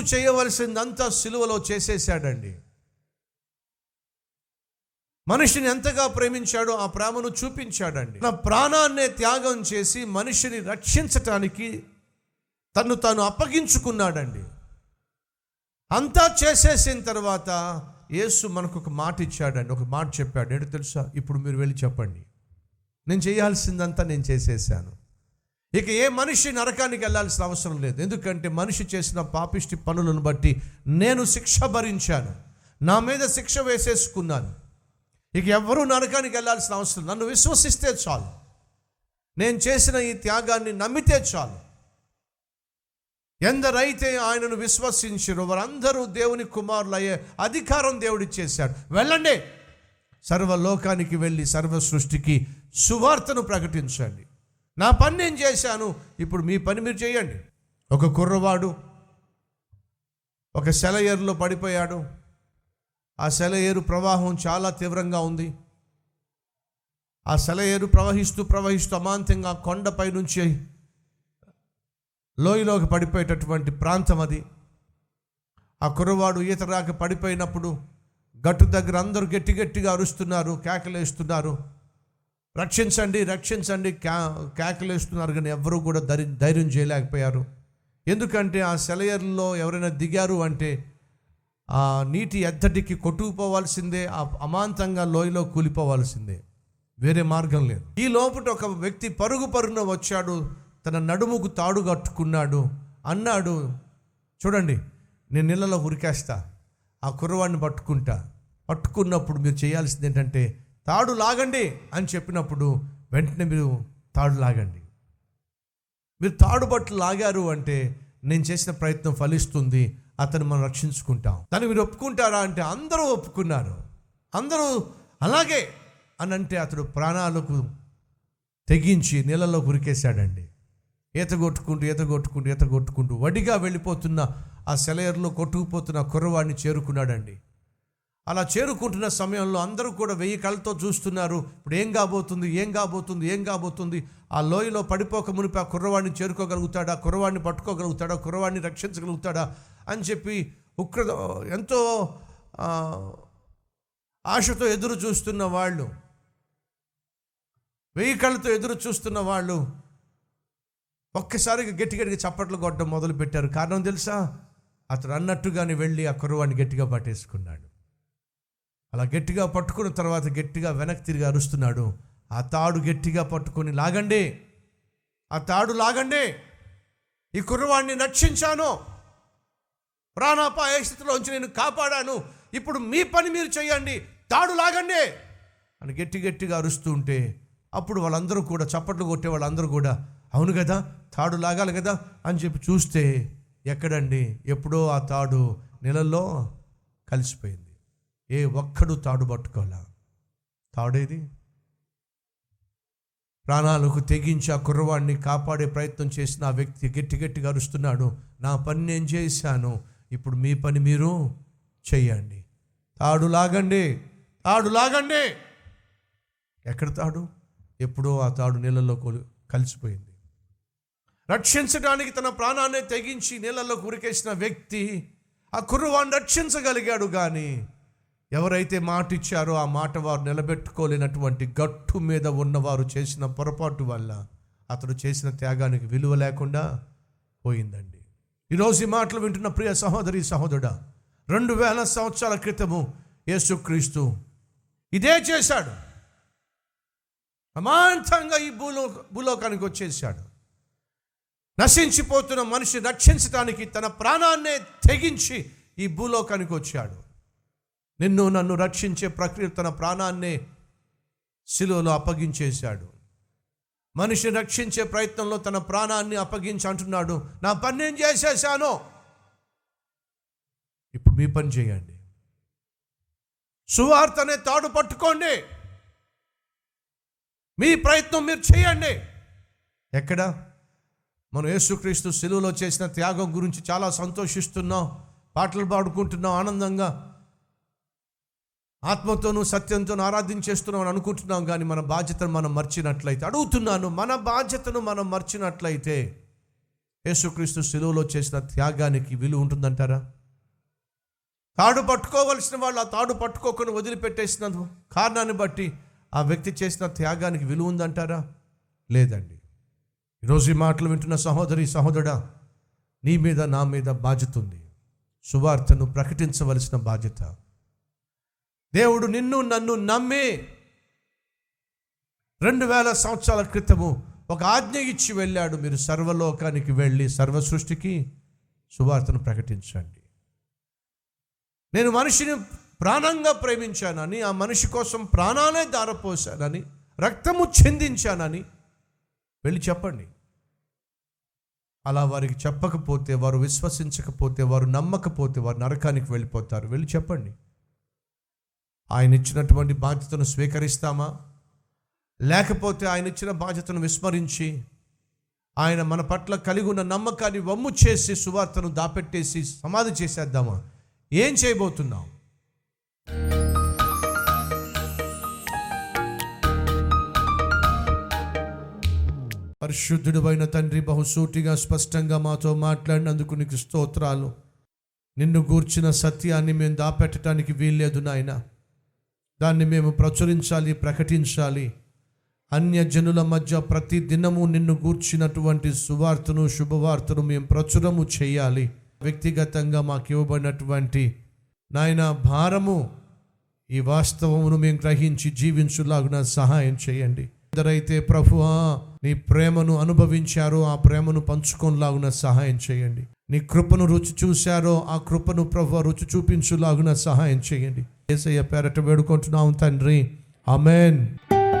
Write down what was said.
చేయవలసిందంతా సిలువలో చేసేసాడండి మనిషిని ఎంతగా ప్రేమించాడో ఆ ప్రేమను చూపించాడండి. నా ప్రాణాన్నే త్యాగం చేసి మనిషిని రక్షించటానికి తను తాను అప్పగించుకున్నాడండి. అంతా చేసేసిన తర్వాత యేసు మనకు ఒక మాట ఇచ్చాడండి. ఒక మాట చెప్పాడు. ఏంటో తెలుసా? ఇప్పుడు మీరు వెళ్ళి చెప్పండి. నేను చేయాల్సిందంతా నేను చేసేసాను. ఇక ఏ మనిషి నరకానికి వెళ్ళాల్సిన అవసరం లేదు. ఎందుకంటే మనిషి చేసిన పాపిష్టి పనులను బట్టి నేను శిక్ష భరించాను. నా మీద శిక్ష వేసేసుకున్నాను. ఇక ఎవ్వరూ నరకానికి వెళ్ళాల్సిన అవసరం నన్ను విశ్వసిస్తే చాలు. నేను చేసిన ఈ త్యాగాన్ని నమ్మితే చాలు. ఎందరైతే ఆయనను విశ్వసించారో వారందరూ దేవుని కుమారులు అయ్యే అధికారం దేవుడిచ్చేశాడు. వెళ్ళండి. సర్వలోకానికి వెళ్ళి సర్వ సృష్టికి సువార్తను ప్రకటించండి. నా పని నేను చేశాను. ఇప్పుడు మీ పని మీరు చేయండి. ఒక కుర్రవాడు ఒక సెలయేరులో పడిపోయాడు. ఆ సెలయేరు ప్రవాహం చాలా తీవ్రంగా ఉంది. ఆ సెలయేరు ప్రవహిస్తూ ప్రవహిస్తూ అమాంతంగా కొండపై నుంచి లోయలోకి పడిపోయేటటువంటి ప్రాంతం అది. ఆ కుర్రవాడు ఈత రాక పడిపోయినప్పుడు గట్టు దగ్గర అందరూ గట్టి గట్టిగా అరుస్తున్నారు కేకలేస్తున్నారు. రక్షించండి రక్షించండి క్యా కేకలేస్తున్నారు కానీ ఎవరూ కూడా ధైర్య ధైర్యం చేయలేకపోయారు. ఎందుకంటే ఆ సెలయర్లో ఎవరైనా దిగారు అంటే ఆ నీటి ఎద్దటికి కొట్టుకుపోవాల్సిందే ఆ అమాంతంగా లోయలో కూలిపోవాల్సిందే. వేరే మార్గం లేదు. ఈ లోపల ఒక వ్యక్తి పరుగు పరుగున వచ్చాడు తన నడుముకు తాడు కట్టుకున్నాడు అన్నాడు చూడండి నేను నీళ్ళలో ఉరికేస్తా ఆ కుర్రవాడిని పట్టుకుంటా. పట్టుకున్నప్పుడు మీరు చేయాల్సింది ఏంటంటే తాడు లాగండి అని చెప్పినప్పుడు వెంటనే మీరు తాడు లాగండి. మీరు తాడు బట్టలు లాగారు అంటే నేను చేసిన ప్రయత్నం ఫలిస్తుంది అతను మనం రక్షించుకుంటాం. దాన్ని మీరు ఒప్పుకుంటారా అంటే అందరూ ఒప్పుకున్నారు. అందరూ అలాగే అని అంటే అతడు ప్రాణాలకు తెగించి నీళ్ళలో గురికేశాడండి. ఈత కొట్టుకుంటూ ఈత కొట్టుకుంటూ ఈత కొట్టుకుంటూ వడిగా వెళ్ళిపోతున్న ఆ సెలయర్లో కొట్టుకుపోతున్న కుర్రవాడిని చేరుకున్నాడండి. అలా చేరుకుంటున్న సమయంలో అందరూ కూడా వెయ్యి కళ్ళతో చూస్తున్నారు. ఇప్పుడు ఏం కాబోతుంది? ఏం కాబోతుంది? ఏం కాబోతుంది? ఆ లోయలో పడిపోక మునిపి ఆ కుర్రవాడిని చేరుకోగలుగుతాడా? కుర్రవాడిని పట్టుకోగలుగుతాడా? కుర్రవాడిని రక్షించగలుగుతాడా? అని చెప్పి ఉక్ర ఎంతో ఆశతో ఎదురు చూస్తున్న వాళ్ళు వెయ్యి కళ్ళతో ఎదురు చూస్తున్న వాళ్ళు ఒక్కసారిగా గట్టి గట్టిగా చప్పట్లు కొట్టడం మొదలు పెట్టారు కారణం తెలుసా? అతడు అన్నట్టుగానే వెళ్ళి ఆ కుర్రవాడిని గట్టిగా పట్టేసుకున్నాడు. అలా గట్టిగా పట్టుకున్న తర్వాత గట్టిగా వెనక్కి తిరిగి అరుస్తున్నాడు. ఆ తాడు గట్టిగా పట్టుకొని లాగండి. ఆ తాడు లాగండి. ఈ కుర్రవాడిని రక్షించాను. ప్రాణాపాయ స్థితిలోంచి నేను కాపాడాను. ఇప్పుడు మీ పని మీరు చేయండి. తాడు లాగండి. అని గట్టి గట్టిగా అరుస్తూ ఉంటే అప్పుడు వాళ్ళందరూ కూడా చప్పట్లు కొట్టే వాళ్ళందరూ కూడా అవును కదా తాడు లాగాలి కదా? అని చెప్పి చూస్తే ఎక్కడండి? ఎప్పుడో ఆ తాడు నెలల్లో కలిసిపోయింది. ఏ ఒక్కడు తాడు పట్టుకోలే. తాడేది? ప్రాణాలకు తెగించి ఆ కుర్రవాడిని కాపాడే ప్రయత్నం చేసిన ఆ వ్యక్తి గట్టి గట్టిగా అరుస్తున్నాడు. నా పని నేను చేశాను. ఇప్పుడు మీ పని మీరు చెయ్యండి తాడు లాగండి. తాడు లాగండి. ఎక్కడ తాడు? ఎప్పుడో ఆ తాడు నీళ్ళల్లో కలిసిపోయింది. రక్షించడానికి తన ప్రాణాన్ని తెగించి నీళ్ళల్లో కురికేసిన వ్యక్తి ఆ కుర్రవాడిని రక్షించగలిగాడు కానీ ఎవరైతే మాట ఇచ్చారో ఆ మాట వారు నిలబెట్టుకోలేనటువంటి గట్టు మీద ఉన్నవారు చేసిన పొరపాటు వల్ల అతడు చేసిన త్యాగానికి విలువ లేకుండా పోయిందండి. ఈరోజు ఈ మాటలు వింటున్న ప్రియ సహోదరి సహోదరుడా రెండు వేల సంవత్సరాల క్రితము యేసుక్రీస్తు ఇదే చేశాడు. అమాంతంగా ఈ భూలో భూలోకానికి వచ్చేసాడు నశించిపోతున్న మనిషి రక్షించడానికి తన ప్రాణాన్నే తెగించి ఈ భూలోకానికి వచ్చాడు. నిన్ను నన్ను రక్షించే ప్రక్రియ తన ప్రాణాన్నే శిలువలో అప్పగించేశాడు. మనిషిని రక్షించే ప్రయత్నంలో తన ప్రాణాన్ని అప్పగించి అంటున్నాడు. నా పని నేను చేసేసాను. ఇప్పుడు మీ పని చేయండి. సువార్తనే తాడు పట్టుకోండి. మీ ప్రయత్నం మీరు చేయండి. ఎక్కడ? మనం యేసుక్రీస్తు సెలువులో చేసిన త్యాగం గురించి చాలా సంతోషిస్తున్నాం పాటలు పాడుకుంటున్నాం ఆనందంగా ఆత్మతోనూ సత్యంతోనూ ఆరాధించేస్తున్నాం అని అనుకుంటున్నాం కానీ మన బాధ్యతను మనం మర్చినట్లయితే అడుగుతున్నాను మన బాధ్యతను మనం మర్చినట్లయితే యేసుక్రీస్తు శిలువలో చేసిన త్యాగానికి విలువ ఉంటుందంటారా? తాడు పట్టుకోవలసిన వాళ్ళు ఆ తాడు పట్టుకోకుండా వదిలిపెట్టేసిన కారణాన్ని బట్టి ఆ వ్యక్తి చేసిన త్యాగానికి విలువ ఉందంటారా? లేదండి. ఈరోజు ఈ మాటలు వింటున్న సహోదరి సహోదరుడా నీ మీద నా మీద బాధ్యత ఉంది. సువార్తను ప్రకటించవలసిన బాధ్యత. దేవుడు నిన్ను నన్ను నమ్మి రెండు వేల సంవత్సరాల క్రితము ఒక ఆజ్ఞ ఇచ్చి వెళ్ళాడు. మీరు సర్వలోకానికి వెళ్ళి సర్వ సృష్టికి సువార్తను ప్రకటించండి. నేను మనిషిని ప్రాణంగా ప్రేమించానని ఆ మనిషి కోసం ప్రాణాలే దారపోశానని రక్తము చెందించానని వెళ్ళి చెప్పండి. అలా వారికి చెప్పకపోతే వారు విశ్వసించకపోతే వారు నమ్మకపోతే వారు నరకానికి వెళ్ళిపోతారు. వెళ్ళి చెప్పండి. ఆయన ఇచ్చినటువంటి బాధ్యతను స్వీకరిస్తామా? లేకపోతే ఆయన ఇచ్చిన బాధ్యతను విస్మరించి ఆయన మన పట్ల కలిగి ఉన్న నమ్మకాన్ని వమ్ము చేసి సువార్తను దాపెట్టేసి సమాధి చేసేద్దామా? ఏం చేయబోతున్నాం? పరిశుద్ధుడు అయిన తండ్రి బహుసూటిగా స్పష్టంగా మాతో మాట్లాడినందుకు నీకు స్తోత్రాలు. నిన్ను గూర్చిన సత్యాన్ని మేము దాపెట్టడానికి వీల్లేదు నాయనా. దాన్ని మేము ప్రచురించాలి ప్రకటించాలి. అన్య జనుల మధ్య ప్రతి దినము నిన్ను గూర్చినటువంటి సువార్తను శుభవార్తను మేము ప్రచురము చేయాలి. వ్యక్తిగతంగా మాకు ఇవ్వబడినటువంటి నాయన భారము ఈ వాస్తవమును మేము గ్రహించి జీవించులాగున సహాయం చేయండి. ఎందరైతే ప్రభువా నీ ప్రేమను అనుభవించారో ఆ ప్రేమను పంచుకోలాగున సహాయం చేయండి. నీ కృపను రుచి చూశారో ఆ కృపను ప్రభు రుచి చూపించులాగున సహాయం చేయండి. ఏసయ్య పేరట వేడుకుంటున్నాం తండ్రి. అమెన్